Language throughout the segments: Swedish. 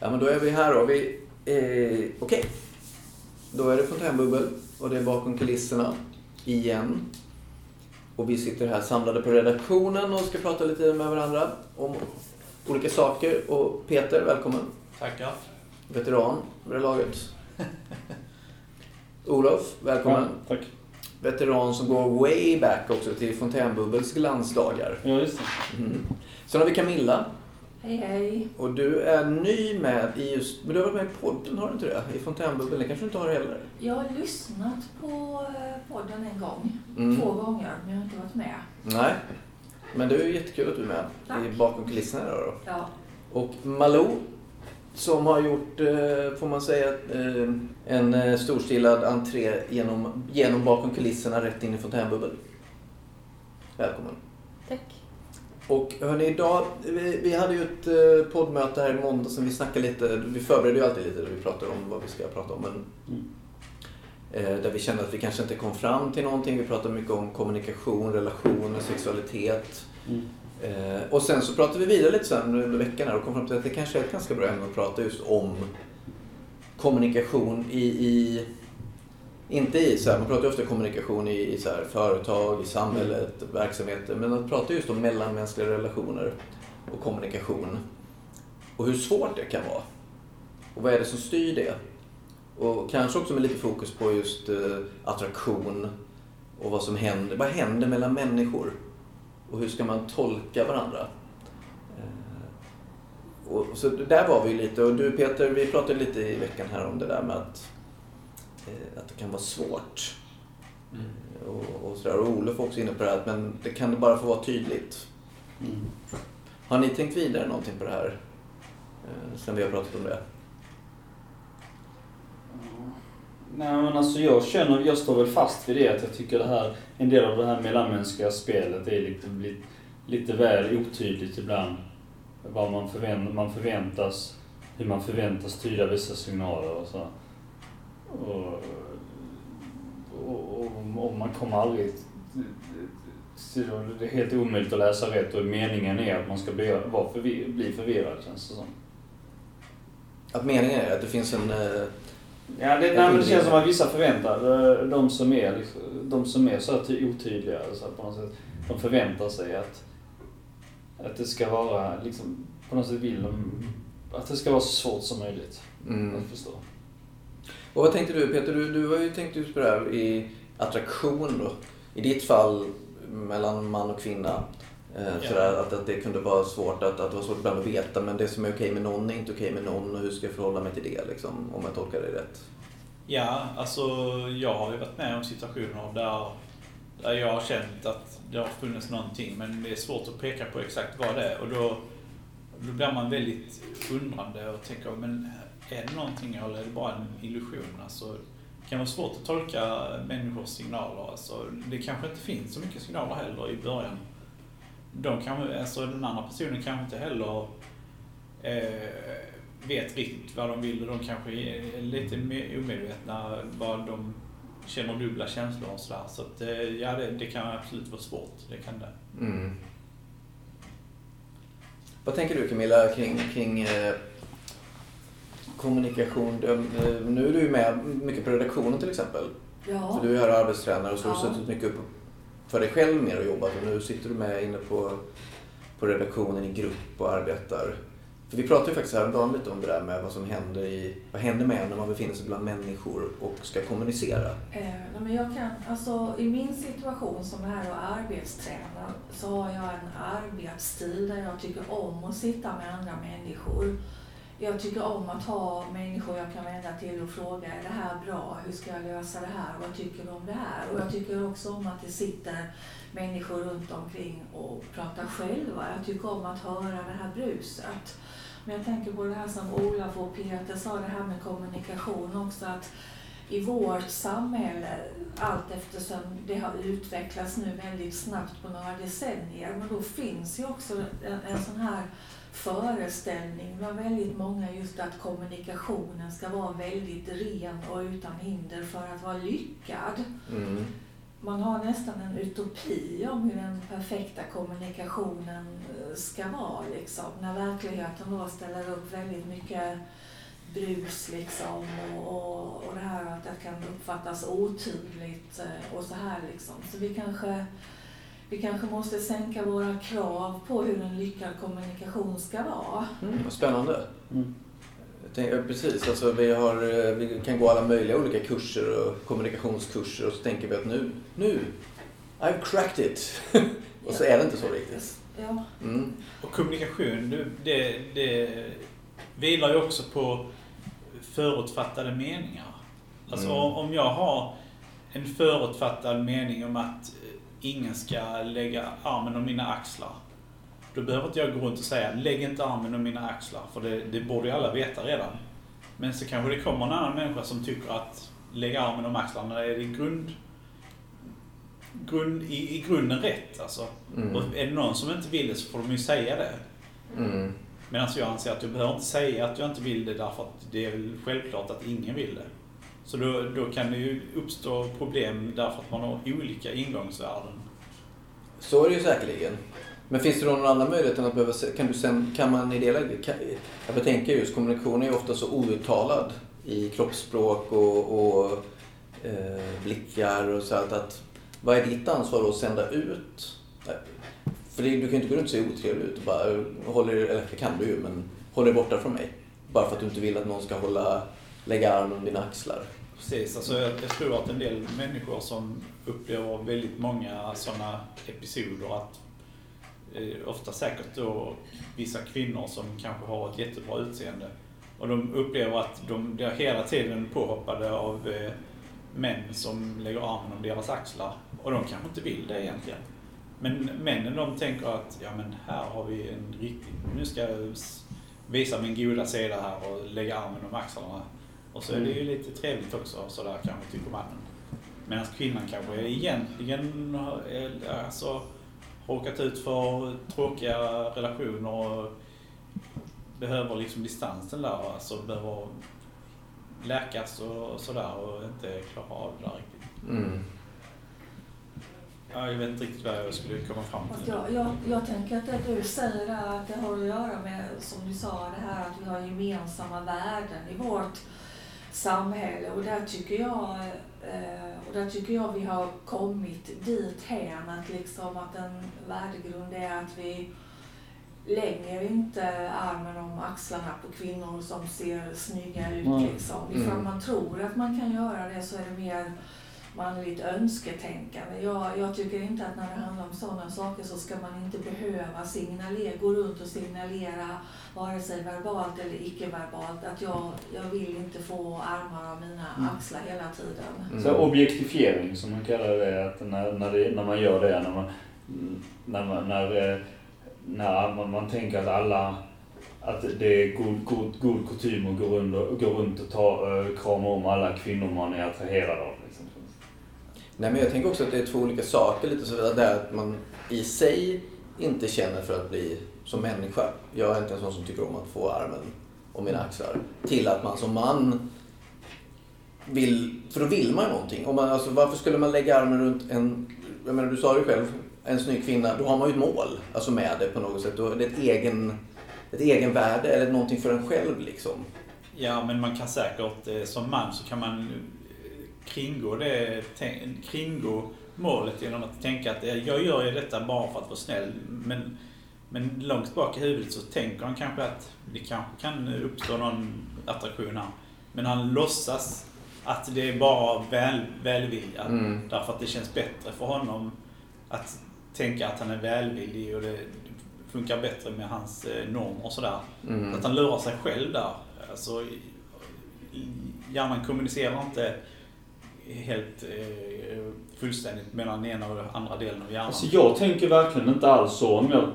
Ja, men då är vi här då. Vi, eh, Okej. Då är det fontänbubbel och det är bakom kulisserna igen. Och vi sitter här samlade på redaktionen och ska prata lite med varandra om olika saker. Och Peter, välkommen. Tackar. Veteran vid det laget. Olof, välkommen. Ja, tack. Veteran som går way back också till fontänbubbels glansdagar. Ja, just det. Mm. Sen har vi Camilla. Hej hej. Och du är ny med i just... Men du har varit med i podden, har du inte det? I fontänbubbel. Det kanske du inte har heller? Jag har lyssnat på eh, podden en gång. Mm. Två gånger, men jag har inte varit med. Nej. Men det är jättekul att du är med Tack. i bakom kulisserna då. då. Ja. Och Malou som har gjort, eh, får man säga, eh, en storstilad entré genom, genom bakom kulisserna rätt in i fontänbubbel. Välkommen. Tack. Och hörni, idag, vi, vi hade ju ett eh, poddmöte här i måndag som vi snackade lite, vi förbereder ju alltid lite när vi pratar om vad vi ska prata om. Men, Mm. eh, där vi kände att vi kanske inte kom fram till någonting. Vi pratade mycket om kommunikation, relationer, sexualitet. Mm. Eh, och sen så pratade vi vidare lite sen under veckan här och kom fram till att det kanske är ett ganska bra ämne att prata just om kommunikation i, i inte i så här, man pratar ju ofta kommunikation i, i så här, företag, i samhället, verksamheter. Men att prata just om mellanmänskliga relationer och kommunikation. Och hur svårt det kan vara. Och vad är det som styr det? Och kanske också med lite fokus på just eh, attraktion och vad som händer. Vad händer mellan människor? Och hur ska man tolka varandra? Eh, och, så där var vi lite. Och du Peter, vi pratade lite i veckan här om det där med att, att det kan vara svårt. Eh, Och, och, så där. och Olof var också inne på det här, men det kan det bara få vara tydligt. Mm. Har ni tänkt vidare någonting på det här? Eh, sen vi har pratat om det. Nej men alltså jag känner, jag står väl fast vid det att jag tycker det här, en del av det här mellanmänskliga spelet är lite, lite, lite väl otydligt ibland. Vad man, förvänt, man förväntas, hur man förväntas tyda vissa signaler och så. Och, och, och, och man kommer aldrig... Det är helt omöjligt att läsa rätt och meningen är att man ska bli, vara förvir, bli förvirrad känns det som. Att meningen är att det finns en... eh, Ja, det, nej, det känns som att vissa förväntar, eh, de som är, liksom, de som är så här ty- otydliga, så här, på något sätt, de förväntar sig att, att det ska vara, liksom, på något sätt vill de, att det ska vara så svårt som möjligt Mm. att förstå. Och vad tänkte du Peter? Du, du har ju tänkt just på det här i attraktion då. I ditt fall mellan man och kvinna. Eh, sådär, att, att det kunde vara svårt att, att det var svårt ibland att veta men det som är okej med någon är inte okej med någon och hur ska jag förhålla mig till det liksom, om jag tolkar det rätt? Ja, alltså jag har ju varit med om situationer där, där jag har känt att det har funnits någonting men det är svårt att peka på exakt vad det är och då, då blir man väldigt undrande och tänker men är det någonting eller är det bara en illusion? Alltså, det kan vara svårt att tolka människors signaler. Alltså, det kanske inte finns så mycket signaler heller i början. De kan, alltså, den andra personen kanske inte heller eh, vet riktigt vad de vill de kanske är lite omedvetna vad de känner dubbla känslor och sådär. Så att, eh, ja, det, det kan absolut vara svårt. Det kan det. Mm. Vad tänker du Camilla kring, kring eh, kommunikation? Eh, nu är du ju med mycket på redaktionen till exempel. Ja. Så du är arbetstränare och så har du Ja. suttit mycket upp för dig själv mer och jobbat och nu sitter du med inne på, på redaktionen i grupp och arbetar. För vi pratade ju faktiskt häromdagen lite om det där med vad som händer i, vad händer med när man befinner sig bland människor och ska kommunicera. Eh, men jag kan, alltså, I min situation som är här och arbetstränar så har jag en arbetsstil där jag tycker om att sitta med andra människor. Jag tycker om att ha människor jag kan vända till och fråga, är det här bra? Hur ska jag lösa det här? Vad tycker du om det här? Och jag tycker också om att det sitter människor runt omkring och pratar själva. Jag tycker om att höra det här bruset. Men jag tänker på det här som Ola och Peter sa, det här med kommunikation också. att i vårt samhälle, allt eftersom det har utvecklats nu väldigt snabbt på några decennier, men då finns ju också en, en sån här föreställning bland väldigt många just att kommunikationen ska vara väldigt ren och utan hinder för att vara lyckad. Mm. man har nästan en utopi om hur den perfekta kommunikationen eh, ska vara. Liksom. När verkligheten då ställer upp väldigt mycket brus liksom, och, och, och det här att det kan uppfattas otydligt eh, och så här. Liksom. Så vi kanske, vi kanske måste sänka våra krav på hur en lyckad kommunikation ska vara. Mm, vad spännande. Mm. Jag tänker, precis, alltså vi, har, eh, vi kan gå alla möjliga olika kurser och kommunikationskurser och så tänker vi att nu, nu, I've cracked it. och så är det inte så riktigt. Ja. Mm. Och kommunikation, det, det, vilar ju också på förutfattade meningar. Alltså Mm. om, jag har en förutfattad mening om att ingen ska lägga armen om mina axlar. Då behöver inte jag gå runt och säga lägg inte armen om mina axlar. För det, det borde ju alla veta redan. Men så kanske det kommer en annan människa som tycker att lägga armen om axlarna är i grund, grund, i, i grunden rätt. Alltså. Mm. Och är det någon som inte vill det så får de ju säga det. Mm. Medan jag anser att jag behöver inte säga att jag inte vill det därför att det är väl självklart att ingen vill det. Så då, då kan det ju uppstå problem därför att man har olika ingångsvärden. Så är det ju säkerligen. Men finns det då någon annan möjlighet än att behöva, kan du sen, kan man i det läget, kan, jag tänker just kommunikation är ju ofta så outtalad i kroppsspråk och, och eh, blickar och så att, att vad är ditt ansvar då att sända ut? För det, du kan ju inte gå runt och se otrevlig ut och bara eh, håller, eller det kan du ju, men håll dig borta från mig. Bara för att du inte vill att någon ska hålla, lägga armen om dina axlar. Precis, alltså jag, jag tror att en del människor som upplever väldigt många sådana episoder att eh, ofta säkert då vissa kvinnor som kanske har ett jättebra utseende och de upplever att de blir hela tiden påhoppade av eh, män som lägger armen om deras axlar och de kanske inte vill det egentligen. Men männen de tänker att ja men här har vi en riktig, nu ska jag visa min goda sida här och lägga armen om axlarna. Och så är det ju lite trevligt också, sådär kanske tycker mannen. Medan kvinnan kanske egentligen har- är- alltså, har råkat ut för tråkiga relationer och behöver liksom distansen där, alltså behöver läkas och sådär och inte klarar av det där riktigt. Mm. Ja, jag vet inte riktigt vad jag skulle komma fram till. jag, jag, jag tänker att det du säger där, att det har att göra med, som du sa, det här att vi har gemensamma värden i vårt samhälle. Och där tycker jag, eh, och där tycker jag vi har kommit dit hän att, liksom att en värdegrund är att vi lägger inte armen om axlarna på kvinnor som ser snygga ut. Mm. Liksom. Ifall Mm. man tror att man kan göra det så är det mer manligt önsketänkande. Jag, jag tycker inte att när det handlar om sådana saker så ska man inte behöva signalera, gå runt och signalera vare sig verbalt eller icke-verbalt att jag, jag vill inte få armar av mina Mm. axlar hela tiden. Mm. Så objektifiering som man kallar det, att när, när, det, när man gör det, när man, när, man, när, eh, när man, man tänker att alla, att det är god, god, god kutym att gå runt och, gå runt och ta, eh, krama om alla kvinnor man är attraherad av. Nej, men jag tänker också att det är två olika saker. Lite så där att man i sig inte känner för att bli som människa. Jag är inte en sån som tycker om att få armen om mina axlar. Till att man som man vill, för då vill man ju någonting. Om man, alltså, varför skulle man lägga armen runt en, jag menar du sa det själv, en snygg kvinna. Då har man ju ett mål alltså med det på något sätt. Då är det ett egen, ett egen värde eller någonting för en själv liksom. Ja, men man kan säkert eh, som man så kan man kringgå det, kringgå målet genom att tänka att eh, jag gör ju detta bara för att vara snäll. Men, men långt bak i huvudet så tänker han kanske att det kanske kan uppstå någon attraktion här. Men han låtsas att det är bara väl, välvilja. Mm. Därför att det känns bättre för honom att tänka att han är välvillig och det funkar bättre med hans eh, normer och sådär. Mm. Att han lurar sig själv där. Alltså, hjärnan kommunicerar inte helt eh, Eh, fullständigt mellan den ena och den andra delen av hjärnan. Alltså jag tänker verkligen inte alls så. Om jag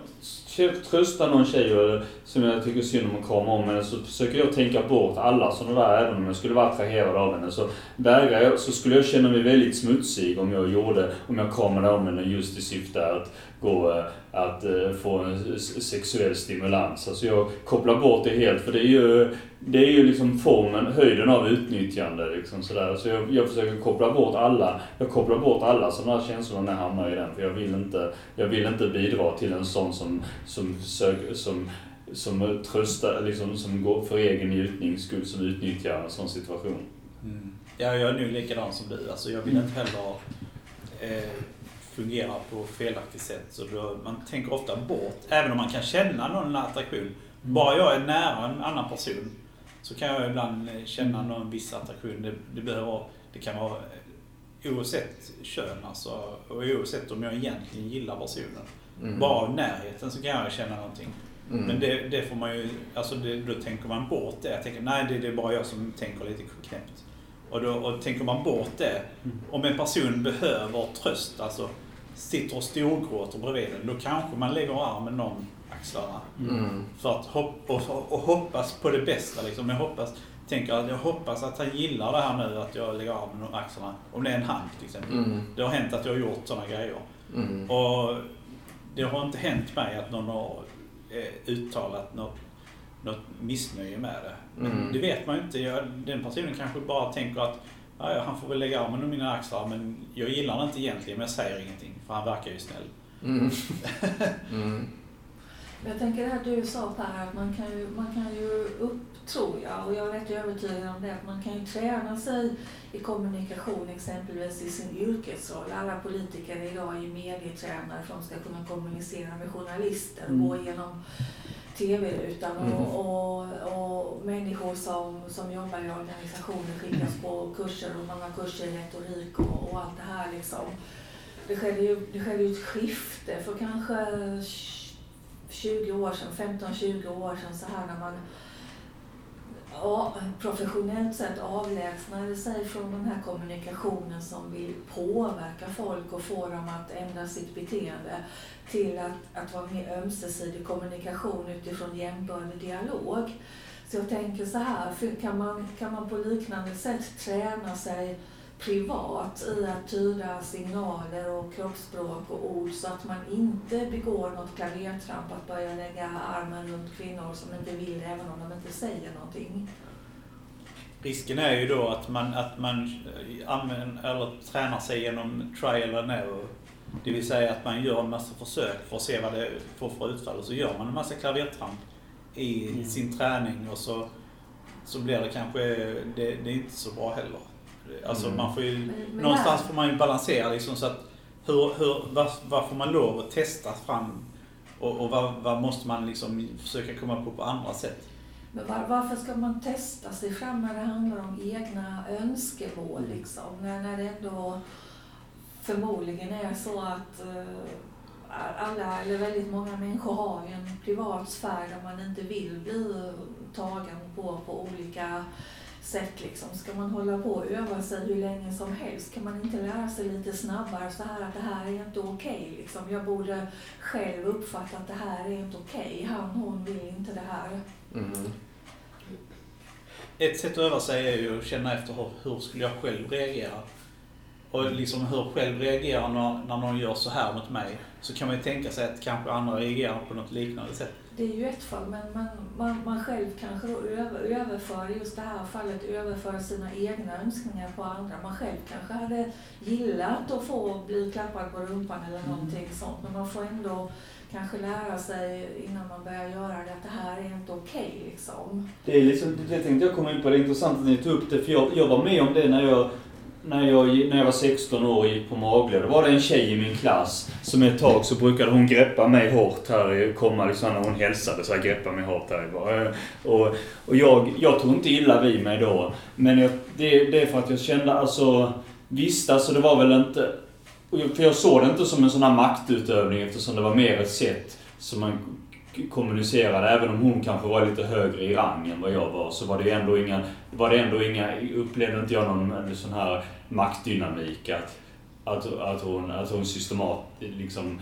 tröstar någon tjej som jag tycker synd om att krama om henne så försöker jag tänka bort alla sådana där, även om jag skulle vara attraherad av henne. Så vägrar jag, så skulle jag känna mig väldigt smutsig om jag gjorde, om jag kramade om henne just i syfte att gå eh, att eh, få en sexuell stimulans. Alltså jag kopplar bort det helt för det är ju, det är ju liksom formen, höjden av utnyttjande. Liksom sådär. Så jag, jag försöker koppla bort alla, jag kopplar bort alla sådana här känslor när jag hamnar i den. För jag vill inte, jag vill inte bidra till en sån som, som, söker, som som tröstar, liksom, som går för egen njutnings skull, som utnyttjar en sån situation. Mm. Ja, jag är nu likadan som du. Alltså, jag vill inte heller eh, fungera på felaktigt sätt. Så då, man tänker ofta bort, även om man kan känna någon attraktion. Mm. Bara jag är nära en annan person så kan jag ibland eh, känna mm. någon viss attraktion. Det, det, behöver, det kan vara eh, oavsett kön alltså, och oavsett om jag egentligen gillar personen. Mm. Bara av närheten så kan jag känna någonting. Mm. Men det, det, får man ju, alltså det, då tänker man bort det. Jag tänker, nej det, det är bara jag som tänker lite knäppt. Och då och tänker man bort det, mm. om en person behöver tröst, alltså sitter och storgråter bredvid den, då kanske man lägger armen om axlarna. Mm. För att hopp, och, och, hoppas på det bästa. Liksom. Jag hoppas, tänker att jag hoppas att han gillar det här nu, att jag lägger armen om axlarna. Om det är en hand till exempel. Mm. Det har hänt att jag har gjort sådana grejer. Mm. Och det har inte hänt mig att någon har eh, uttalat något, något missnöje med det. Men mm. det vet man ju inte. Jag, den personen kanske bara tänker att ja, han får väl lägga armen om mina axlar men jag gillar det inte egentligen men jag säger ingenting för han verkar ju snäll. Mm. mm. Jag tänker det här du sa Per, att man kan ju, man kan ju upp, tror jag, och jag är rätt övertygad om det, att man kan ju träna sig i kommunikation exempelvis i sin yrkesroll. Alla politiker idag är ju medietränare för att de ska kunna kommunicera med journalister och mm. gå igenom TV-rutan och, mm. och, och, människor som, som jobbar i organisationer skickas på kurser och många kurser i retorik och, och allt det här liksom. Det skedde ju, det skedde ju ett skifte för kanske 20 år sedan, 15-20 år sedan så här när man professionellt sett avlägsnade sig från den här kommunikationen som vill påverka folk och få dem att ändra sitt beteende till att, att vara mer ömsesidig kommunikation utifrån jämbördig dialog. Så jag tänker så här, kan man, kan man på liknande sätt träna sig privat i att tyda signaler och kroppsspråk och ord så att man inte begår något klavertramp att börja lägga armen runt kvinnor som inte vill det även om de inte säger någonting. Risken är ju då att man, att man använder, eller tränar sig genom trial and error. Det vill säga att man gör en massa försök för att se vad det får för utfall och så gör man en massa klavertramp i mm. sin träning och så, så blir det kanske, det, det är inte så bra heller. Alltså mm. man får ju, men, men någonstans får man ju balansera liksom så att hur, hur, vad, vad får man lov att testa fram och, och vad, vad måste man liksom försöka komma på på andra sätt? Men var, varför ska man testa sig fram när det handlar om egna önskemål liksom? När, när det ändå förmodligen är så att uh, alla, eller väldigt många människor har en privat sfär där man inte vill bli tagen på, på olika sätt. Liksom. Ska man hålla på och öva sig hur länge som helst? Kan man inte lära sig lite snabbare så här att det här är inte okej? Okay, liksom. Jag borde själv uppfatta att det här är inte okej. Okay. Han, hon vill inte det här. Mm. Ett sätt att öva sig är ju att känna efter hur, hur skulle jag själv reagera? Och liksom hur själv reagerar när, när någon gör så här mot mig. Så kan man ju tänka sig att kanske andra reagerar på något liknande sätt. Det är ju ett fall, men man, man, man själv kanske då över, överför, just det här fallet, överför sina egna önskningar på andra. Man själv kanske hade gillat att få bli klappad på rumpan eller mm. någonting sånt, men man får ändå kanske lära sig innan man börjar göra det att det här är inte okej. Okay, liksom. Det, är liksom, det tänkte jag komma in på, det är intressant att ni tog upp det, för jag, jag var med om det när jag när jag, när jag var 16 år och gick på Maglöv, Då var det en tjej i min klass som ett tag så brukade hon greppa mig hårt här. Komma liksom när hon hälsade så här, greppa mig hårt här. Eh, och, och jag, jag tog inte illa vid mig då. Men jag, det, det är för att jag kände alltså... Visst, alltså det var väl inte... För jag såg det inte som en sån här maktutövning eftersom det var mer ett sätt som man kommunicerade, även om hon kanske var lite högre i rang än vad jag var, så var det ändå inga, var det ändå inga upplevde inte jag någon sån här maktdynamik att, att, att hon, att hon systematiskt liksom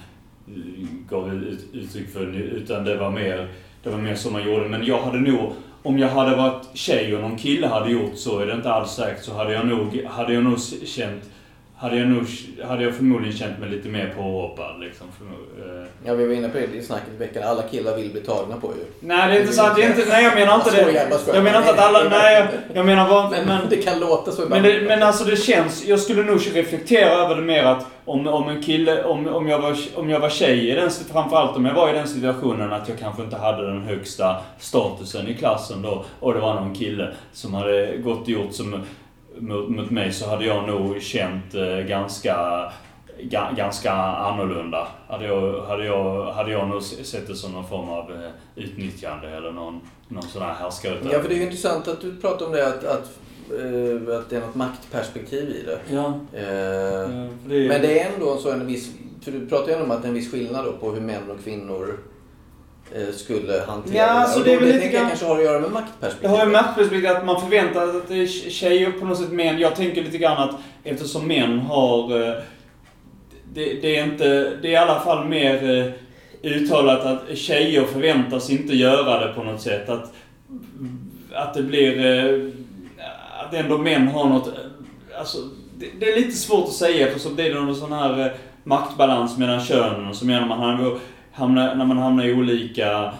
eh, gav ut, uttryck för utan det var mer, det var mer som man gjorde. Men jag hade nog, om jag hade varit tjej och någon kille hade gjort så, är det inte alls säkert, så hade jag nog, hade jag nog känt hade jag, nog, hade jag förmodligen känt mig lite mer påhoppad. Liksom, eh. Ja, vi var inne på det i snacket i veckan. Alla killar vill bli tagna på ju. Nej, det är inte. Det är inte, nej, jag menar inte det. Jag menar inte att alla... Nej, jag, jag menar bara... Men, Men, det kan låta så men, ibland. det, men alltså det känns... Jag skulle nog reflektera över det mer att om, om en kille... Om, om, jag var, om jag var tjej i den... Framförallt om jag var i den situationen att jag kanske inte hade den högsta statusen i klassen då och det var någon kille som hade gått och gjort som mot, mot mig så hade jag nog känt eh, ganska, ga, ganska annorlunda. Hade jag, hade, jag, hade jag nog sett det som någon form av eh, utnyttjande eller någon, någon sån här härskarutövning. Ja, för det är ju intressant att du pratar om det, att, att, eh, att det är något maktperspektiv i det. Ja. Eh, eh, det är- Men det är ändå så en viss, för du pratar ju om att det är en viss skillnad på hur män och kvinnor skulle hantera Ja, det. alltså Och det är väl det lite grann- kanske har att göra med Det maktperspektiv. har ju maktperspektiv att man förväntar sig att det är tjejer på något sätt män. Jag tänker lite grann att eftersom män har... eh, Det, det är inte... Det är i alla fall mer eh, uttalat att tjejer förväntas inte göra det på något sätt. Att, att det blir... eh, Att ändå män har något... eh, Alltså, det, det är lite svårt att säga eftersom det är någon sån här eh, maktbalans mellan könen som gör man hamna, när man hamnar i olika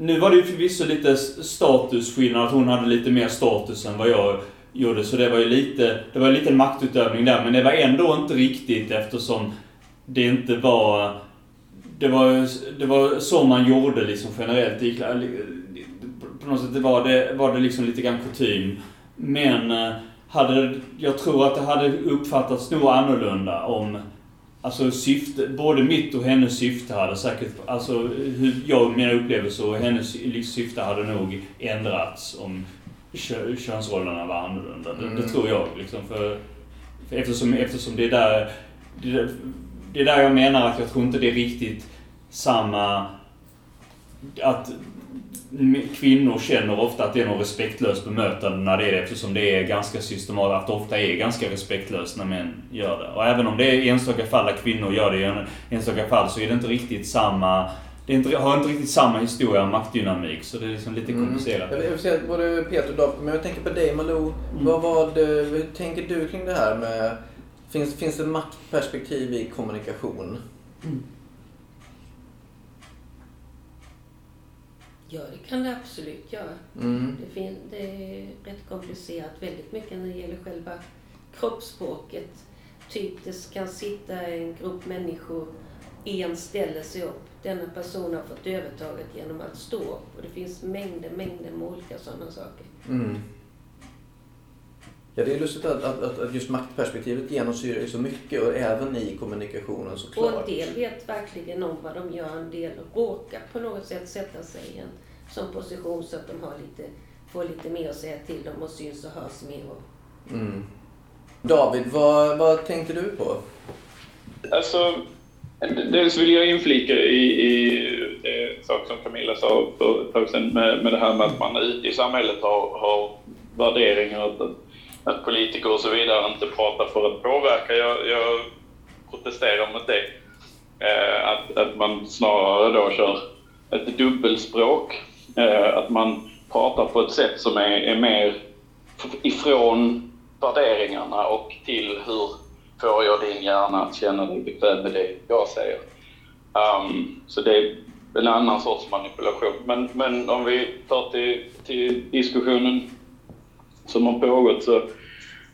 nu var det ju förvisso lite statusskillnad, att hon hade lite mer status än vad jag gjorde. Så det var ju lite, det var lite maktutövning där. Men det var ändå inte riktigt eftersom det inte var... Det var, det var så man gjorde liksom generellt På något sätt var det, var det liksom lite grann kutym. Men eh, hade, jag tror att det hade uppfattats nog annorlunda om Alltså syfte, både mitt och hennes syfte hade säkert, alltså hur jag, mina upplevelser och hennes syfte hade nog ändrats om kö, könsrollerna var annorlunda. Det, det Mm. tror jag liksom för, för eftersom, eftersom det är där, det, det är där jag menar att jag tror inte det är riktigt samma, att kvinnor känner ofta att det är något respektlöst bemötande när det är det eftersom det är ganska systematiskt, att det ofta är ganska respektlöst när män gör det. Och även om det är enstaka fall där kvinnor gör det i enstaka fall så är det inte riktigt samma det inte, har inte riktigt samma historia om maktdynamik så det är liksom lite komplicerat. Mm. Jag vill säga både Peter och David, men jag tänker på dig Malou. Mm. Vad var det, hur tänker du kring det här med... Finns, finns det maktperspektiv i kommunikation? Ja, det kan det absolut göra. Mm. Det, fin- det är rätt komplicerat väldigt mycket när det gäller själva kroppsspråket. Typ det kan sitta en grupp människor, en ställer sig upp. Denna person har fått övertaget genom att stå upp. Och det finns mängder, mängder med olika sådana saker. Mm. Ja, det är lustigt att, att, att- just maktperspektivet genomsyrar så mycket och även i kommunikationen Och en såklart. del vet verkligen om vad de gör. En del råkar på något sätt sätta sig i en sån position så att de har lite, får lite mer att säga till om och syns och hörs mer. Och Mm. David, vad, vad tänkte du på? Alltså, dels vill jag inflika i, i det sak som Camilla sa för ett tag sedan med, med det här med att man ute i samhället har, har värderingar, att, politiker och så vidare inte pratar för att påverka. Jag, jag protesterar mot det. Eh, att, att man snarare då kör ett dubbelspråk. Eh, att man pratar på ett sätt som är, är mer ifrån värderingarna och till hur får jag din hjärna att känna dig bekväm med det jag säger. Um, så det är en annan sorts manipulation. Men, men om vi tar till, till diskussionen som har pågått så,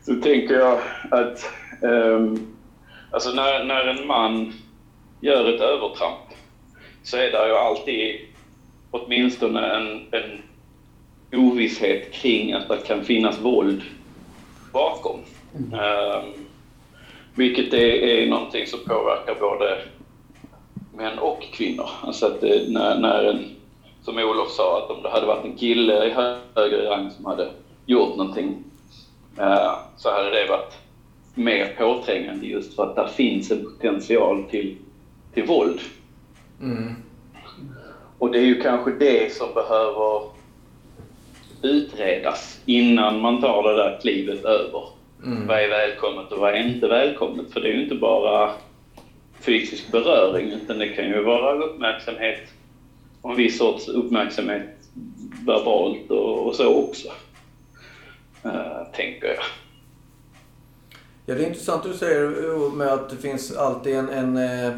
så tänker jag att um, alltså när, när en man gör ett övertramp så är det ju alltid åtminstone en, en ovisshet kring att det kan finnas våld bakom. Um, vilket är, är någonting som påverkar både män och kvinnor. Alltså att det, när, när en, som Olof sa, att om det hade varit en kille i högre rang som hade gjort någonting eh, så hade det varit mer påträngande just för att det finns en potential till, till våld. Mm. Och det är ju kanske det som behöver utredas innan man tar det där klivet över. Mm. Vad är välkommet och vad är inte välkommet? För det är ju inte bara fysisk beröring utan det kan ju vara uppmärksamhet och en viss sorts uppmärksamhet verbalt och, och så också. Uh, tänker jag. Ja, det är intressant du säger med att det finns alltid en, en, eh,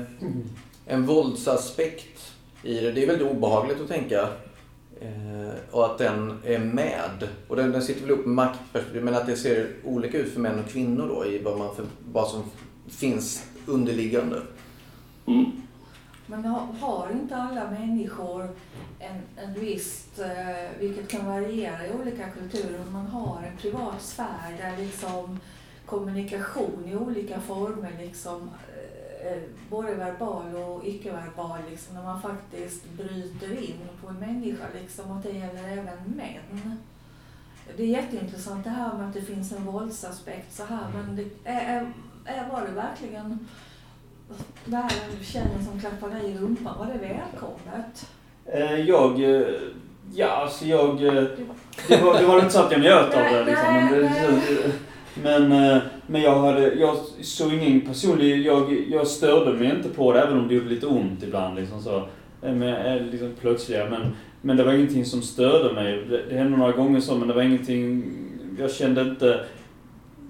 en våldsaspekt i det. Det är väldigt obehagligt att tänka. Eh, och att den är med. Och den, den sitter väl upp med maktperspektiv, men att det ser olika ut för män och kvinnor då i vad, man för, vad som finns underliggande. Mm. Men har, inte alla människor en, en visst, eh, vilket kan variera i olika kulturer, man har en privat sfär där liksom kommunikation i olika former, liksom, eh, eh, både verbal och icke-verbal, liksom, när man faktiskt bryter in på en människa, liksom, att det gäller även män. Det är jätteintressant det här med att det finns en våldsaspekt så här, men det, är, är, var det verkligen här tjejen som klappade dig i rumpan, var det välkommet? Eh, jag... eh, Ja, alltså jag... eh, Det var, det var inte så att jag njöt av det liksom. Men, det, men, men jag hade... Jag såg ingen personlig... Jag, jag störde mig inte på det, även om det gjorde lite ont ibland liksom så. Med, liksom plötsliga. Men, men det var ingenting som störde mig. Det, det hände några gånger så, men det var ingenting... Jag kände inte...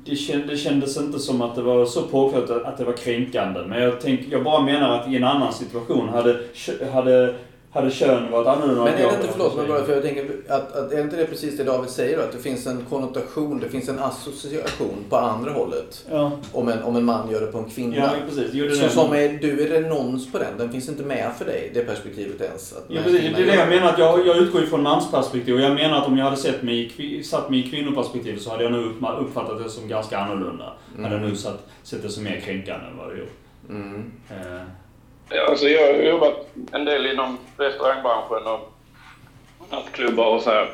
Det, känd, det kändes inte som att det var så påklart att, det var kränkande. Men jag, tänk, jag bara menar att i en annan situation hade, hade, hade kön varit annorlunda. Men är det inte, förlåt men bara för jag tänker att, att är inte det precis det David säger då? Att det finns en konnotation, det finns en association på andra hållet. Ja, Om en, om en man gör det på en kvinna. ja precis. Är Så som är, du är renons på den, den finns inte med för dig, det perspektivet ens. Att Ja, precis. Det är det jag menar. Att jag, jag utgår ifrån mansperspektiv. Och jag menar att om jag hade sett mig i, satt mig i kvinnoperspektiv så hade jag nog upp- uppfattat det som ganska annorlunda. Hade jag nog satt, sett det som mer kränkande än vad det gjort. Mm. Eh, alltså jag har jobbat en del inom restaurangbranschen och nattklubbar och så här.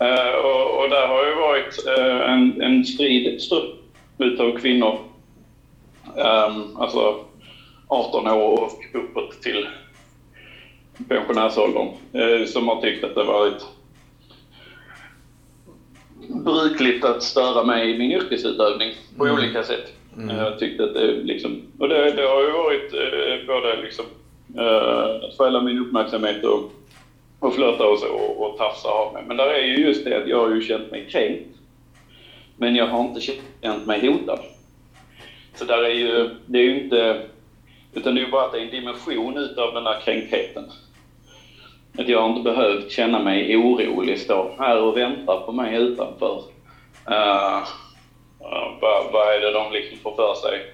Eh, och, och där har ju varit eh, en, en strid utav kvinnor. Ehm, alltså 18 år och uppåt till pensionärsåldern. eh, som har tyckt att det varit brukligt att störa mig i min yrkesutövning på Mm. olika sätt. Mm. Jag tyckte att det liksom... Och det, det har ju varit eh, både liksom eh, att stjäla min uppmärksamhet och, och flörta och så och, och tafsa av mig. Men där är ju just det att jag har ju känt mig kränkt. Men jag har inte känt mig hotad. Så där är ju, det är ju inte... Utan det är ju bara att det är en dimension utav den där kränktheten. Att jag har inte behövt känna mig orolig, stå här och vänta på mig utanför. Eh, vad, vad är det de liksom får för sig,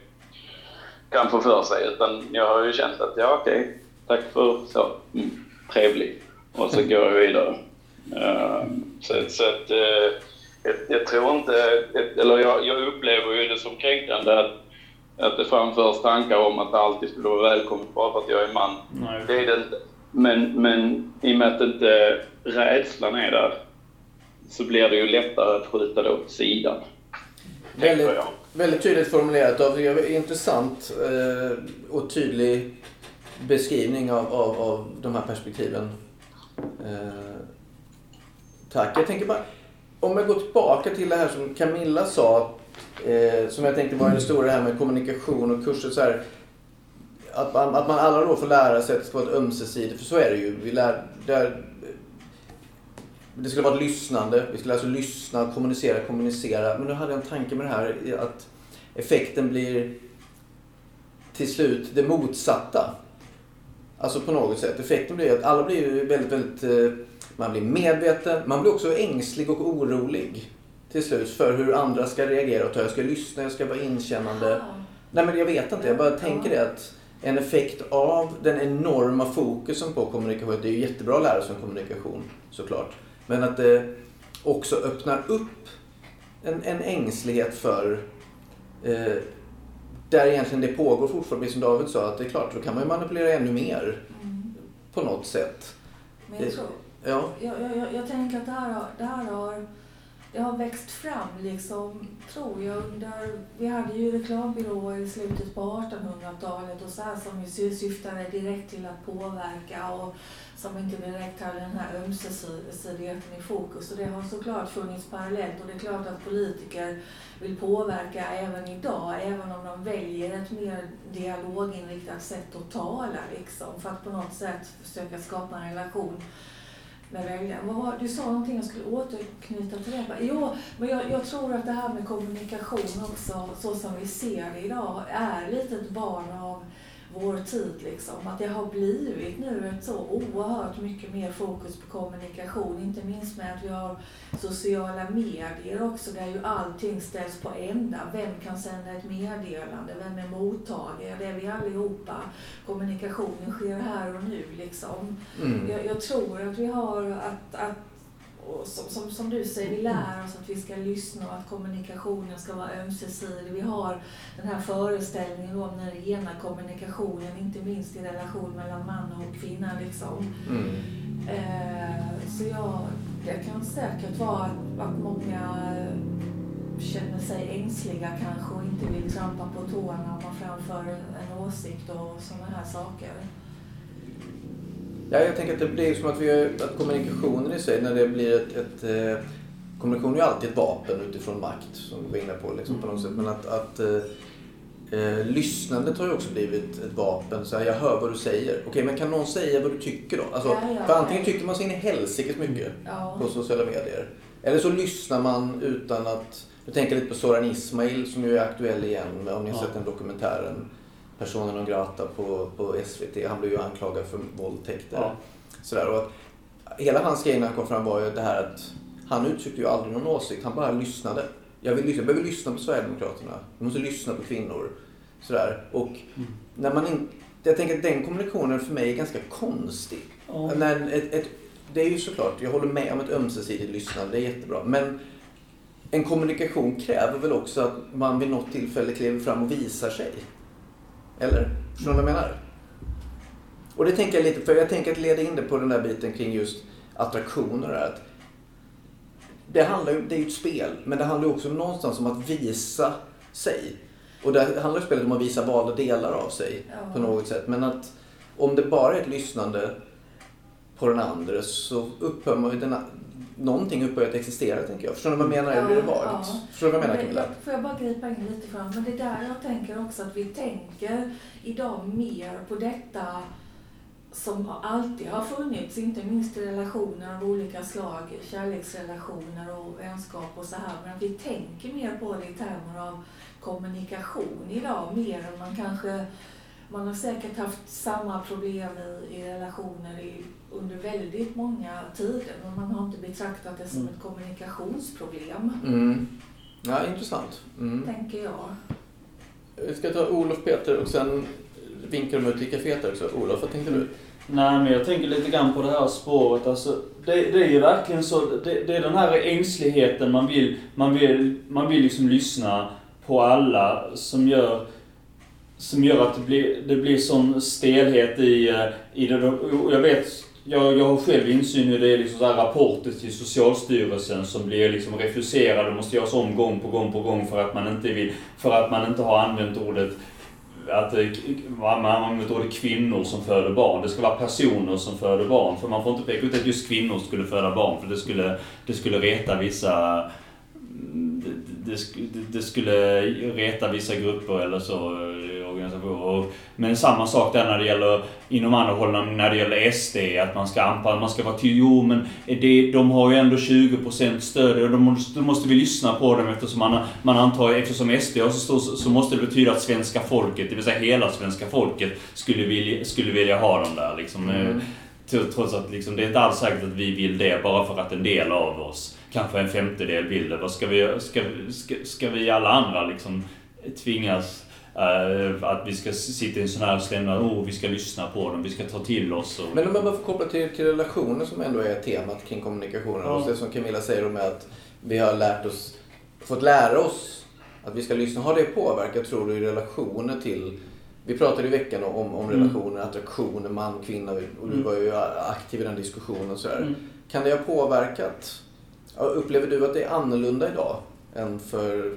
kan få för sig. Utan jag har ju känt att, ja okej, tack för så, mm, trevlig. Och så går jag vidare. Eh, så, så att, eh, jag, jag tror inte, eller jag, jag upplever ju det som kränkande att, att det framförs tankar om att det alltid skulle vara välkommet bara för att jag är man. nej. Det är det inte. Men, men i och med att inte rädslan är där så blir det ju lättare att skjuta det åt sidan. Väldigt, väldigt tydligt formulerat av intressant eh, och tydlig beskrivning av, av, av de här perspektiven. Eh, tack. Jag tänker bara, om jag går tillbaka till det här som Camilla sa, eh, som jag tänkte var det stora det här med kommunikation och kurser. Så här, att, man, att man alla då får lära sig att vara ett ömsesidigt, för så är det ju. Vi lär, där, det skulle vara ett lyssnande. Vi skulle alltså lyssna, kommunicera, kommunicera. Men nu hade jag en tanke med det här att effekten blir till slut det motsatta. Alltså på något sätt. Effekten blir att alla blir väldigt, väldigt... eh, Man blir medveten. Man blir också ängslig och orolig till slut för hur andra ska reagera och ta. Jag ska lyssna, jag ska vara inkännande. Ah. Nej men jag vet inte, jag bara tänker det att en effekt av den enorma fokusen på kommunikation, det är ju jättebra att lära sig om kommunikation såklart. Men att det också öppnar upp en, en ängslighet för eh, där egentligen det pågår fortfarande, som David sa, att det är klart, då kan man ju manipulera ännu mer Mm. på något sätt. Men jag tror, Ja, jag, jag, jag, jag tänker att det här, har, det här har, det har växt fram liksom, tror jag, under... Vi hade ju reklambyråer i slutet på 1800-talet och så här som ju syftade direkt till att påverka och som inte direkt hade den här ömsesidigheten i fokus. Och det har såklart funnits parallellt och det är klart att politiker vill påverka även idag, även om de väljer ett mer dialoginriktat sätt att tala liksom, för att på något sätt försöka skapa en relation med väljaren. Vad var- Du sa någonting, jag skulle återknyta till det. Jo, men jag, jag tror att det här med kommunikation också, så som vi ser det idag, är lite ett barn av vår tid. Liksom. Att det har blivit nu ett så oerhört mycket mer fokus på kommunikation. Inte minst med att vi har sociala medier också där ju allting ställs på ända. Vem kan sända ett meddelande? Vem är mottagare? Det är vi allihopa. Kommunikationen sker här och nu liksom. Mm. Jag, jag tror att vi har att, att och som, som, som du säger, vi lär oss att vi ska lyssna och att kommunikationen ska vara ömsesidig. Vi har den här föreställningen om den rena kommunikationen, inte minst i relation mellan man och kvinna. Liksom. Mm. Eh, så jag, det kan säkert vara att, att många känner sig ängsliga kanske och inte vill trampa på tårna om man framför en åsikt och sådana här saker. Ja, jag tänker att det blir som att, vi att kommunikationen i sig, när det blir ett... ett eh, kommunikation är ju alltid ett vapen utifrån makt, som vi var inne på liksom, på något sätt. Men att, att eh, eh, lyssnandet har ju också blivit ett vapen. Så här, jag hör vad du säger. Okej, men kan någon säga vad du tycker då? Alltså, Ja, ja, för antingen ja. tycker man så in i helsikes mycket Ja. på sociala medier. Eller så lyssnar man utan att... Jag tänker lite på Soran Ismail som ju är aktuell igen, om ni har Ja. sett den dokumentären. Personen non grata på, på SVT. Han blev ju anklagad för våldtäkter. Ja. Sådär, och hela hans grej när han kom fram var ju det här att han uttryckte ju aldrig någon åsikt, han bara lyssnade. Jag, vill jag behöver lyssna på Sverigedemokraterna. Jag måste lyssna på kvinnor. Sådär. Och när man in, jag tänker att den kommunikationen för mig är ganska konstig. Ja. När ett, ett, det är ju såklart, jag håller med om ett ömsesidigt lyssnande, det är jättebra. Men en kommunikation kräver väl också att man vid något tillfälle kliver fram och visar sig. Eller? Förstår ni vad jag menar? Och det tänker jag lite, för jag tänker att leda in det på den där biten kring just attraktioner. Är att det, handlar ju, det är ju ett spel, men det handlar ju också någonstans om att visa sig. Och där handlar ju spelet om att visa valda delar av sig Ja. på något sätt. Men att om det bara är ett lyssnande på den andra så upphör man ju den, någonting upphör att existera tänker jag. Förstår ni vad jag menar? Eller blir det Ja, vagt? ja. Förstår du vad jag menar Men Camilla? Får jag bara gripa in lite fram? Men det är där jag tänker också att vi tänker idag mer på detta som alltid har funnits, inte minst i relationer av olika slag, kärleksrelationer och vänskap och så här. Men att vi tänker mer på det i termer av kommunikation idag, mer än man kanske man har säkert haft samma problem i, i relationer i, under väldigt många tider, men man har inte betraktat det som Mm. ett kommunikationsproblem, Mm. Ja, intressant. Mm. tänker jag. Vi ska ta Olof, Peter och sen vinkar de ut i kaféet också. Olof, vad tänkte du? Nej, men jag tänker lite grann på det här spåret. Alltså, det, det är ju verkligen så. Det, det är den här ängsligheten man vill, man vill, man vill liksom lyssna på alla som gör som gör att det blir, det blir sån stelhet i, eh, i det. Och Jag vet, jag, jag har själv insyn i det är liksom så här rapporter till Socialstyrelsen som blir liksom refuserade och måste göras om gång på gång på gång för att man inte vill, för att man inte har använt ordet att eh, man använder ordet kvinnor som föder barn. Det ska vara personer som föder barn. För man får inte peka ut att just kvinnor skulle föda barn för det skulle, det skulle reta vissa det, det, det, skulle reta vissa grupper eller så, eh, organisationer. Men samma sak där när det gäller inom andra håll, när det gäller SD, att man ska anpassa, man ska vara till, jo men det, de har ju ändå 20% stöd och då måste, då måste vi lyssna på dem eftersom man, man antar, eftersom SD har så stor, så, måste det betyda att svenska folket, det vill säga hela svenska folket, skulle vilja, skulle vilja ha dem där liksom. Mm. Eh, Tro- Trots att liksom, det är inte alls säkert att vi vill det bara för att en del av oss, kanske en femtedel vill det. Vad ska vi, ska, ska, ska vi alla andra liksom tvingas eh, att vi ska sitta i en sån här stämma, oh, vi ska lyssna på dem, vi ska ta till oss och... Men om man bara får koppla till, till relationer som ändå är temat kring kommunikationen. Ja. Och det som Camilla säger om att vi har lärt oss, fått lära oss att vi ska lyssna. Har det påverkat, tror du, i relationer till vi pratade i veckan om, om Mm. relationer, attraktioner, man, kvinna och du Mm. var ju aktiv i den diskussionen och sådär. Mm. Kan det ha påverkat? Ja, Upplever du att det är annorlunda idag än för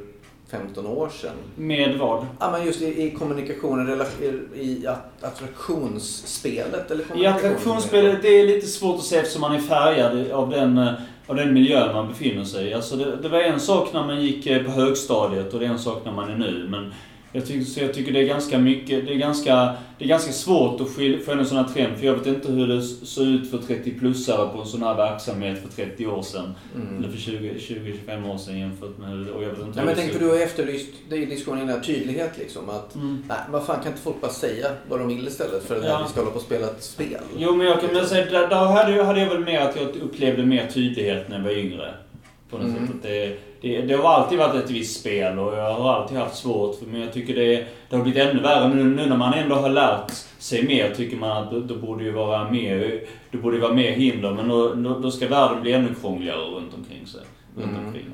15 år sedan? Med vad? Ja, men just i, i kommunikationen, i, i att- attraktionsspelet eller I attraktionsspelet, det är lite svårt att säga eftersom man är färgad av den, eh, av den miljö man befinner sig i. Alltså det, det var en sak när man gick eh, på högstadiet och det är en sak när man är nu. Men Jag tycker, så jag tycker det är ganska mycket, det är ganska, det är ganska svårt att skilja, få en sån här trend. För jag vet inte hur det såg ut för 30-plussare på en sån här verksamhet för 30 år sedan. Mm. Eller för 20-25 år sedan jämfört med, och jag vet inte Nej, men hur tänkte du har efterlyst, det är diskussionen innan, tydlighet liksom. Att, Mm. nej, vad fan kan inte folk bara säga vad de vill istället för att Ja. vi ska hålla på och spela ett spel? Jo, men jag kan väl säga, där, där hade, jag, hade jag väl mer att jag upplevde mer tydlighet när jag var yngre. På något Mm. sätt. Att det, det, det har alltid varit ett visst spel och jag har alltid haft svårt för men jag tycker det, det har blivit ännu värre nu, nu när man ändå har lärt sig mer tycker man att då, då borde ju vara mer, det borde ju vara mer hinder men då, då, då ska världen bli ännu krångligare runt omkring sig. Runt Mm. omkring,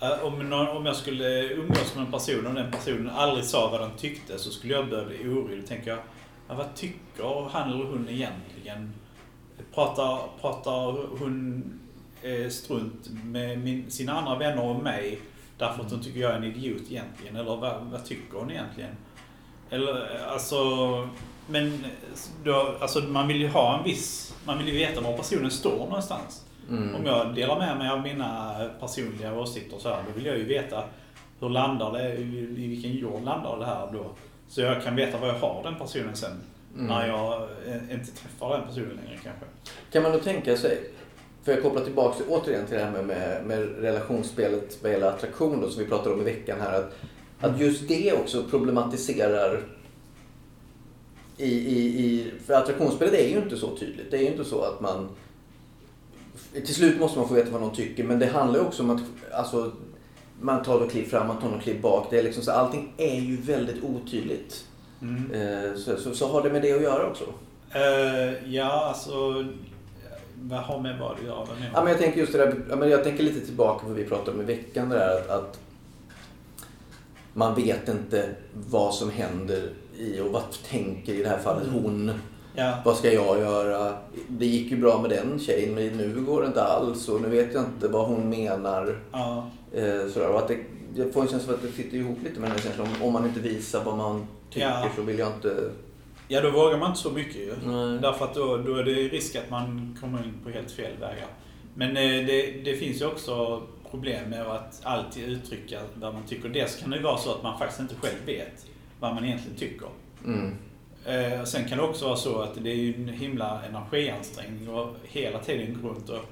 ja. Eh, Om, någon, om jag skulle umgås med en person och den personen aldrig sa vad den tyckte så skulle jag börja bli orolig. Tänker jag, ja, vad tycker han eller hon egentligen? Pratar, pratar hon eh, strunt med min, sina andra vänner och mig därför att hon tycker jag är en idiot egentligen? Eller vad, vad tycker hon egentligen? Eller eh, alltså, men då, alltså man vill ju ha en viss, man vill ju veta var personen står någonstans. Mm. Om jag delar med mig av mina personliga åsikter så här, då vill jag ju veta hur landar det, i vilken jord landar det här då? Så jag kan veta vad jag har den personen sen. Mm. När jag eh, inte träffar den personen längre kanske. Kan man då tänka sig, för jag kopplar tillbaka till, återigen till det här med, med, med relationsspelet vad gäller attraktion då, som vi pratade om i veckan här. Att, att just det också problematiserar i, i, i, för attraktionsspelet är ju inte så tydligt. Det är ju inte så att man... Till slut måste man få veta vad någon tycker men det handlar ju också om att alltså, man tar något kliv fram, man tar något kliv bak. Det är liksom så, allting är ju väldigt otydligt. Mm. Eh, så, så, så har det med det att göra också. Eh, ja, alltså... Vad har med vad att göra? Ja, men jag tänker just det där, ja, men jag tänker lite tillbaka på vad vi pratade om i veckan. Där att, att man vet inte vad som händer i och vad tänker i det här fallet hon. Ja. Vad ska jag göra? Det gick ju bra med den tjejen men nu går det inte alls och nu vet jag inte vad hon menar. Ja. Eh, sådär. Och att det, jag får en känsla av att det sitter ihop lite med den här känslan. Om, om man inte visar vad man tycker Ja. så vill jag inte... ja, då vågar man inte så mycket ju. Nej. Därför att då, då är det risk att man kommer in på helt fel vägar. Men eh, det, det finns ju också problem med att alltid uttrycka vad man tycker. Dels kan det ju vara så att man faktiskt inte själv vet vad man egentligen tycker. Mm. Eh, sen kan det också vara så att det är ju en himla energiansträngning och hela tiden gå runt och,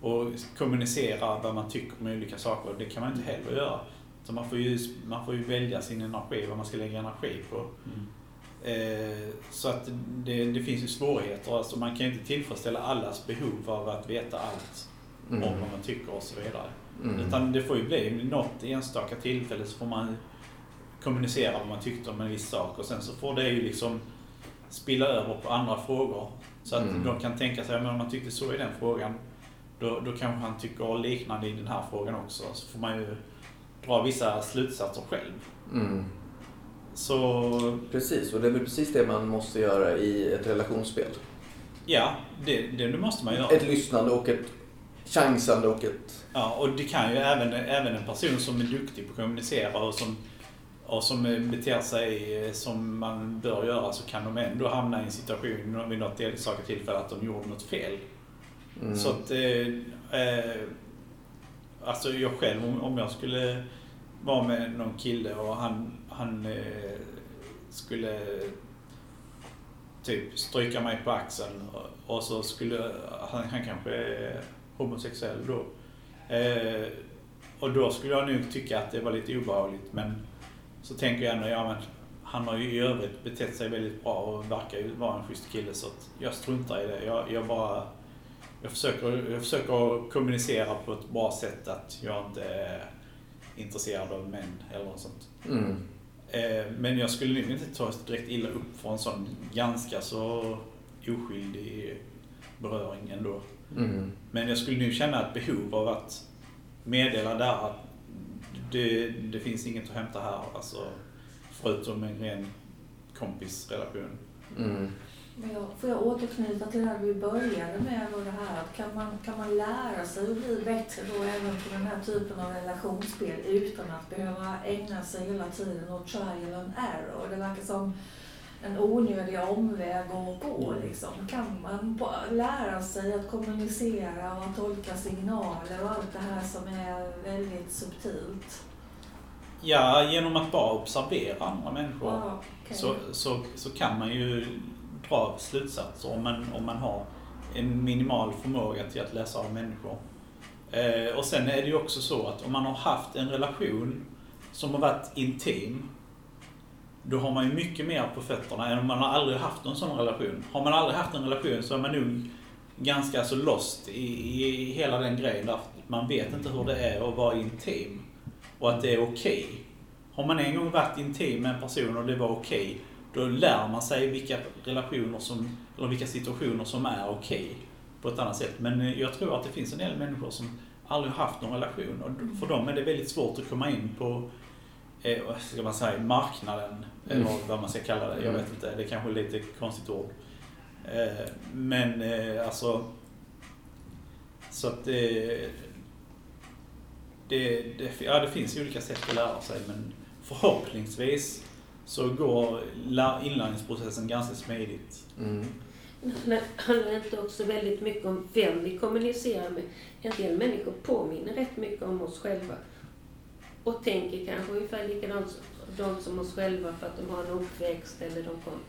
och kommunicera vad man tycker om olika saker. Det kan man inte heller göra. Så man får ju, man får ju välja sin energi, vad man ska lägga energi på. Mm. Eh, så att det, det finns ju svårigheter. Alltså man kan ju inte tillfredsställa allas behov av att veta allt Mm. om vad man tycker och så vidare. Mm. Utan det får ju bli något enstaka tillfälle så får man kommunicera vad man tyckte om en viss sak och sen så får det ju liksom spilla över på andra frågor. Så att Mm. de kan tänka sig, men om man tyckte så i den frågan, då, då kanske han tycker liknande i den här frågan också. Så får man ju dra vissa slutsatser själv. Mm. Så Precis, och det är väl precis det man måste göra i ett relationsspel. ja, det, det, måste man göra. Ett lyssnande och ett chansande och ett... Ja, och det kan ju även, även en person som är duktig på att kommunicera och som, och som beter sig som man bör göra så kan de ändå hamna i en situation vid något enstaka tillfälle att de gjorde något fel. Mm. Så att, eh, eh, alltså jag själv om, om jag skulle vara med någon kille och han, han eh, skulle typ stryka mig på axeln och, och så skulle han, han kanske är homosexuell då. Eh, och då skulle jag nog tycka att det var lite obehagligt men så tänker jag ändå, ja men han har ju i övrigt betett sig väldigt bra och verkar ju vara en schysst kille så att jag struntar i det. Jag, jag bara jag försöker, jag försöker kommunicera på ett bra sätt att jag inte är intresserad av män eller något sånt. Mm. Eh, Men jag skulle nog inte ta direkt illa upp för en sån ganska så oskyldig beröring ändå. Mm. Men jag skulle nu känna ett behov av att meddela där att det, det finns inget att hämta här. Alltså, förutom en ren kompisrelation. Mm. Men jag, får jag återknyta till det vi började med och det här att kan man, kan man lära sig att bli bättre då även på den här typen av relationsspel utan att behöva ägna sig hela tiden åt trial and error? Det verkar som en onödig omväg att gå liksom. Kan man lära sig att kommunicera och att tolka signaler och allt det här som är väldigt subtilt? Ja, genom att bara observera andra människor Ja, okej. så, så, så kan man ju dra slutsatser om man, om man har en minimal förmåga till att läsa av människor. Eh, och sen är det ju också så att om man har haft en relation som har varit intim, då har man ju mycket mer på fötterna än om man har aldrig haft någon sån relation. Har man aldrig haft en relation så är man nog ganska så lost i, i hela den grejen där man vet inte hur det är att vara intim och att det är okej. Har man en gång varit intim med en person och det var okej, då lär man sig vilka relationer som, eller vilka situationer som är okej på ett annat sätt. Men eh, jag tror att det finns en del människor som aldrig har haft någon relation. Och för dem är det väldigt svårt att komma in på eh, ska man säga, marknaden, eller vad man ska kalla det. Jag vet inte, det är kanske är lite konstigt ord. Eh, men eh, alltså, så att det, det, det, ja, det finns olika sätt att lära sig. Men förhoppningsvis så går lär- inlärningsprocessen ganska smidigt. Mm. Det handlar inte också väldigt mycket om vem vi kommunicerar med. En del människor påminner rätt mycket om oss själva. Och tänker kanske ungefär likadant som de som oss själva för att de har en uppväxt eller de kom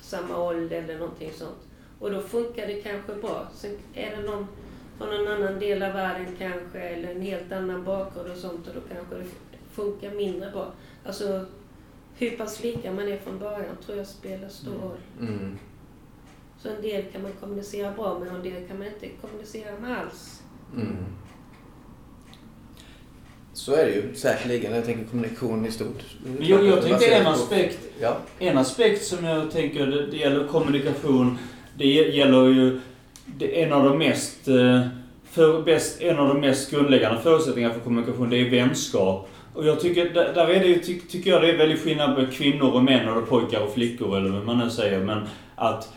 samma ålder eller någonting sånt. Och då funkar det kanske bra. Sen är det någon från en annan del av världen kanske eller en helt annan bakgrund och sånt och då kanske det funkar mindre bra. Alltså hur pass lika man är från början tror jag spelar stor roll. Mm. Så en del kan man kommunicera bra med och en del kan man inte kommunicera med alls. Mm. Så är det ju säkerligen. Jag tänker kommunikation i stort. Men jag, jag tänkte en aspekt Ja. En aspekt som jag tänker, det, det gäller kommunikation. Det gäller ju det, en av de mest, eh, för, bäst, en av de mest grundläggande förutsättningarna för kommunikation, det är vänskap. Och jag tycker, där, där är det ju, ty, tycker jag det är väldigt skillnad på kvinnor och män, eller pojkar och flickor, eller vad man nu säger. Men att,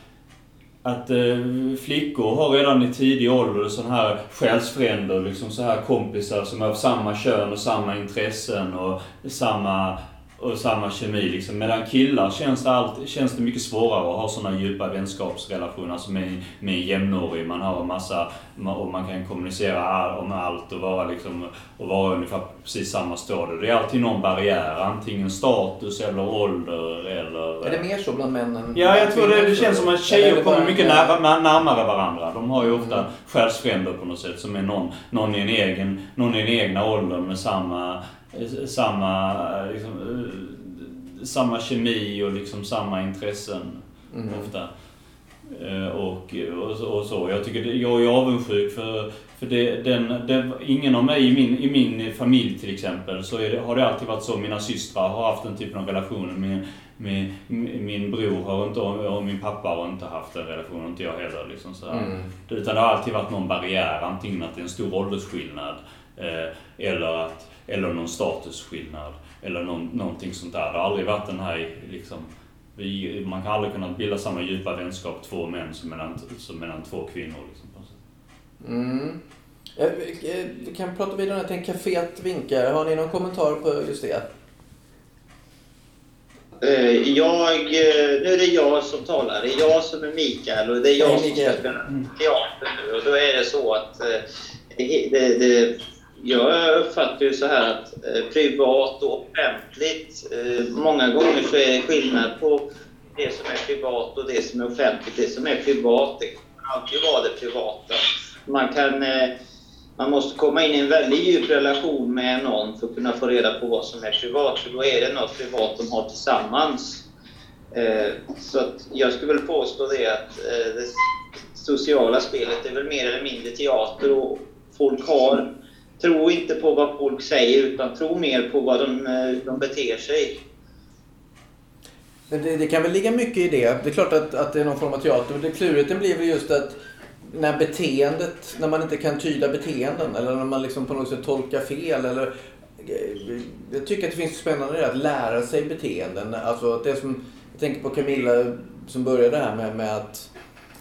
att eh, flickor har redan i tidig ålder sådana här själsfränder, liksom så här kompisar som är av samma kön och samma intressen och samma och samma kemi liksom. Medan killar känns det, allt, känns det mycket svårare att ha sådana djupa vänskapsrelationer alltså med, med jämnårig. Man har en massa, och man kan kommunicera all, om allt och vara liksom, och vara ungefär precis samma stadie. Det är alltid någon barriär, antingen status eller ålder eller... Är det mer så bland männen? Ja, jag tror det, det känns som att tjejer kommer mycket nära, närmare varandra. De har ju ofta Mm. själsfränder på något sätt som är någon, någon, i, en egen, någon i den egna åldern med samma, samma, liksom, samma kemi och liksom samma intressen Mm. ofta. Eh, Och, och, så- och så. Jag tycker det, jag är avundsjuk för, för det, den, den, ingen av mig i min, i min familj till exempel så det, har det alltid varit så. Mina systrar har haft den typen av relationer. Min, min, min bror har inte, och min pappa har inte haft den relationen, inte jag heller. Liksom så. Mm. Utan det har alltid varit någon barriär, antingen att det är en stor åldersskillnad eh, eller, att, eller någon statusskillnad eller någon, någonting sånt där. Det har aldrig varit den här liksom, vi, man kan aldrig kunna bilda samma djupa vänskap två män som mellan, som mellan två kvinnor. Liksom. Mm. Eh, vi- eh, Vi kan prata vidare. Jag tänker kaféet vinkar. Har ni någon kommentar på just det? Eh, Jag, nu är det jag som talar. Det är jag som är Mikael och det är jag som ska spela teater nu. Och då är det så att det, det, det, jag uppfattar ju så här att eh, privat och offentligt, eh, många gånger så är det skillnad på det som är privat och det som är offentligt. Det som är privat, det kommer alltid vara det privata. Man kan eh, man måste komma in i en väldigt djup relation med någon för att kunna få reda på vad som är privat. För då är det något privat de har tillsammans. Så att jag skulle väl påstå det att det sociala spelet är väl mer eller mindre teater och folk har, tro inte på vad folk säger utan tro mer på vad de, eh, de beter sig. Det, det kan väl ligga mycket i det. Det är klart att, att det är någon form av teater. Men det klurigheten blir väl just att när beteendet, när man inte kan tyda beteenden eller när man liksom på något sätt tolkar fel eller eh, jag tycker att det finns spännande i det att lära sig beteenden. Alltså att det som, jag tänker på Camilla som började här med, med att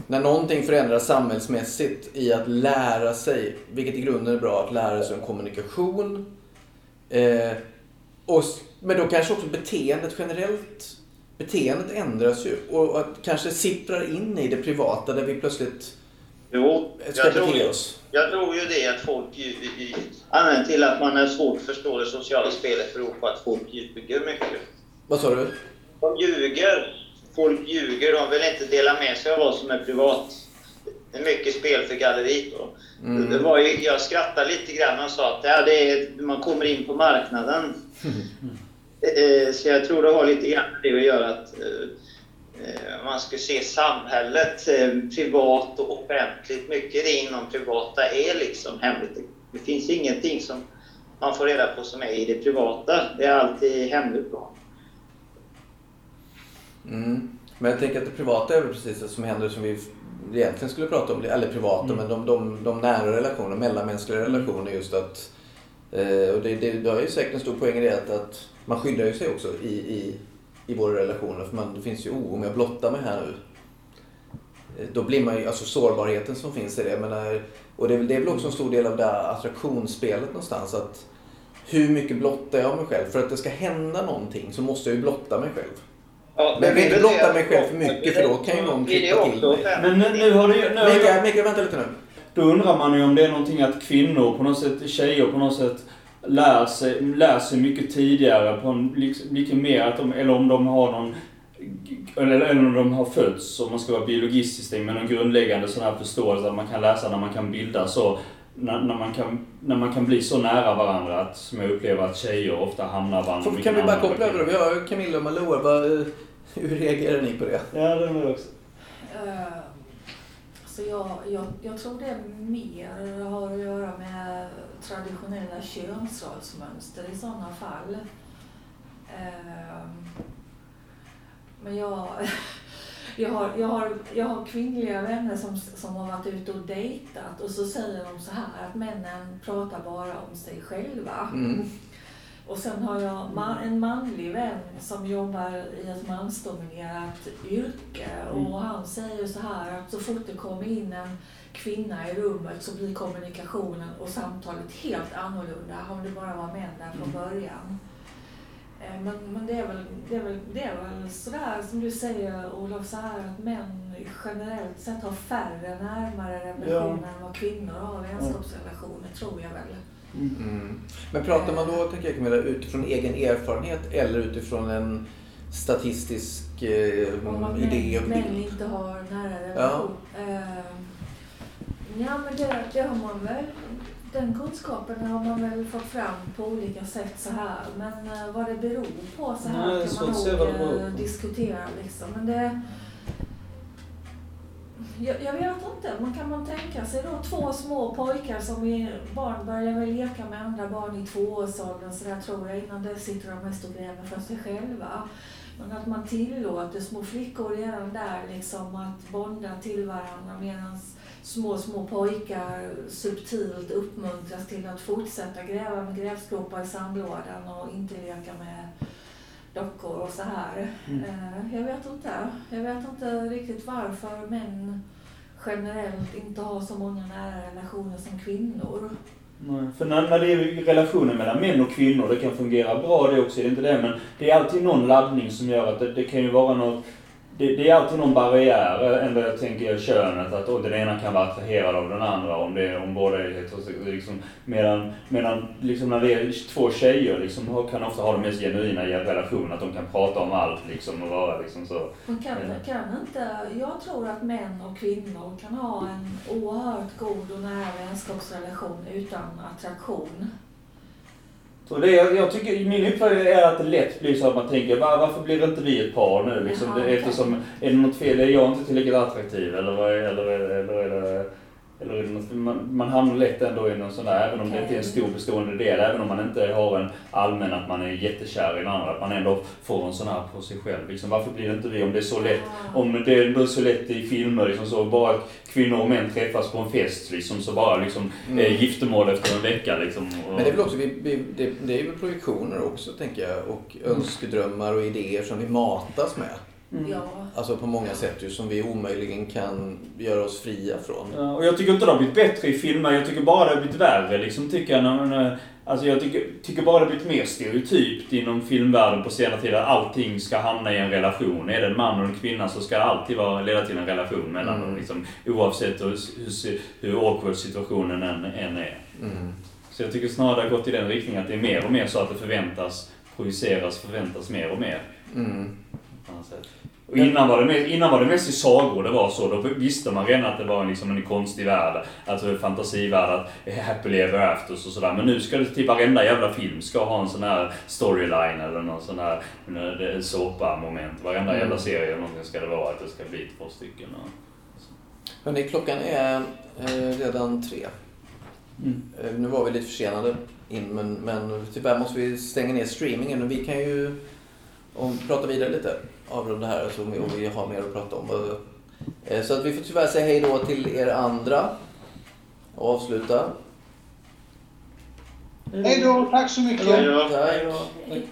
när någonting förändras samhällsmässigt i att lära sig, vilket i grunden är bra, att lära sig om kommunikation. Eh, och, men då kanske också beteendet generellt, beteendet ändras ju och att kanske sipprar in i det privata där vi plötsligt Jo, jag tror, oss. jag tror ju det att folk ju, ju, anledningen till att man är svårt att förstå det sociala spelet beror på att folk ljuger mycket. Vad sa du? De ljuger. Folk ljuger. De vill inte dela med sig av vad som är privat. Det är mycket spel för galleriet. Mm. Det var ju, jag skrattade lite grann och sa att ja, det är, man kommer in på marknaden. Eh, Så jag tror det har lite grann med det att göra att eh, eh, man ska se samhället eh, privat och offentligt. Mycket det inom privata är liksom hemligt. Det finns ingenting som man får reda på som är i det privata. Det är alltid hemligt. Då. Mm. Men jag tänker att det privata är väl precis det som händer som vi egentligen skulle prata om. Eller privata, Mm. men de, de, de nära relationerna, mellanmänskliga relationer just att... Eh, och det, det, det har ju säkert en stor poäng i det att, att man skyddar ju sig också i, i, i våra relationer. För man, det finns ju, oh, om jag blottar mig här nu. eh, Då blir man ju, alltså sårbarheten som finns i det. Menar, och det är, väl- det är väl också en stor del av det här attraktionsspelet någonstans. Att hur mycket blottar jag mig själv? För att det ska hända någonting så måste jag ju blotta mig själv. Ja, Men jag vill inte det- mig själv för mycket för då kan ju någon klippa till mig. Men nu, nu har det ju... Mikael, Mikael, vänta lite nu. då undrar man ju om det är någonting att kvinnor på något sätt, tjejer på något sätt lär sig, lär sig mycket tidigare på en, liksom, mycket mer att de, eller om de har någon eller, eller om de har fötts, om man ska vara biologistisk, med någon grundläggande sån här förståelse att man kan läsa när man kan bilda så när, när, man kan, när man kan bli så nära varandra att, som jag upplever att tjejer ofta hamnar varandra kan vi bara koppla över det? Vi har Camilla och Malou. Hur reagerar ni på det? Ja, det är också. Eh, Så jag, jag, jag tror det mer har att göra med traditionella könsrollsmönster i sådana fall. Eh, Men jag, jag, har, jag, har, jag har kvinnliga vänner som, som har varit ute och dejtat och så säger de så här att männen pratar bara om sig själva. Mm. Och sen har jag en manlig vän som jobbar i ett mansdominerat yrke. Och han säger så här att så fort det kommer in en kvinna i rummet så blir kommunikationen och samtalet helt annorlunda. Om det bara var män där från början. Eh, Men, men det, är väl, det, är väl, det är väl sådär som du säger Olof, så här att män generellt sett har färre närmare relationer än vad kvinnor har vänskapsrelationer, tror jag väl. Mm. Men pratar man då, tänker jag Camilla, utifrån egen erfarenhet eller utifrån en statistisk eh, Om man idé och bild? inte har nära relation. Eh, ja, men det, det har man väl. Den kunskapen har man väl fått fram på olika sätt så här. Men eh, vad det beror på så här Nej, kan man nog eh, diskutera liksom. Men det, jag, jag vet inte, man kan man tänka sig då två små pojkar som är barn börjar väl leka med andra barn i tvåårsåldern så där tror jag. Innan det sitter de mest och gräver för sig själva. Men att man tillåter små flickor redan där liksom att bonda till varandra medan små, små pojkar subtilt uppmuntras till att fortsätta gräva med grävskopa i sandlådan och inte leka med dockor och så här. Mm. Eh, Jag vet inte. Jag vet inte riktigt varför män generellt inte har så många nära relationer som kvinnor. Nej, för när, när det är relationer mellan män och kvinnor, det kan fungera bra det också, det är inte det. Men det är alltid någon laddning som gör att det, det kan ju vara något... Det, det är alltid någon barriär, eh, ändå jag tänker könet, att oh, den ena kan vara attraherad av den andra om, det, om båda är heterosexuella. Liksom, medan medan liksom, när det är två tjejer liksom, kan ofta ha de mest genuina relationen, att de kan prata om allt liksom, och vara liksom så. Man kan, kan inte, jag tror att män och kvinnor kan ha en oerhört god och nära vänskapsrelation utan attraktion. Så det, jag, jag tycker, min uppfattning är att det lätt blir så att man tänker, var, varför blir inte vi ett par nu? Liksom, Jaha, det, eftersom, är det något fel? Är jag inte tillräckligt attraktiv? Eller, eller, eller, eller, det, eller något, man, man hamnar lätt ändå i någon sån där, även om det inte är en stor bestående del, även om man inte har en allmän att man är jättekär i den andra, att man ändå får en sån här på sig själv. Liksom, varför blir det inte vi om det är så lätt? Om det är så lätt i filmer, liksom, så bara att kvinnor och män träffas på en fest, liksom, så bara liksom, Mm. eh, giftermål efter en vecka. Liksom, och, Men det är väl också, vi, vi, det, det är väl projektioner också tänker jag och önskedrömmar och idéer som vi matas med. Mm. Ja. Alltså på många sätt ju som vi omöjligen kan göra oss fria från. Ja, och jag tycker inte det har blivit bättre i filmer, jag tycker bara det har blivit värre liksom, tycker jag. När, när, Alltså jag tycker, tycker bara det blivit mer stereotypt inom filmvärlden på senare tid att allting ska hamna i en relation. Är det en man och en kvinna så ska det alltid vara, leda till en relation mellan Mm. dem. Liksom, oavsett hur, hur, hur awkward situationen än, än är. Mm. Så jag tycker snarare det har gått i den riktningen att det är mer och mer så att det förväntas, projiceras, förväntas mer och mer. Mm. På något sätt. Och innan var, det mest, innan var det mest i sagor det var så. Då visste man redan att det var liksom en konstig värld. Alltså en fantasivärld, att happily ever afters och sådär. Men nu ska det typ varenda jävla film ska ha en sån här storyline eller någon sån här en såpa-moment. Varenda Mm. jävla serie eller någonting ska det vara att det ska bli två stycken. Och... Hörrni, klockan är eh, redan tre. Mm. Eh, nu var vi lite försenade in, men, men tyvärr måste vi stänga ner streamingen. Och vi kan ju om, prata vidare lite avrunda här så om vi, vi har mer att prata om. Eh, så att vi får tyvärr säga hej då till er andra och avsluta. Hej då, tack så mycket. Hej.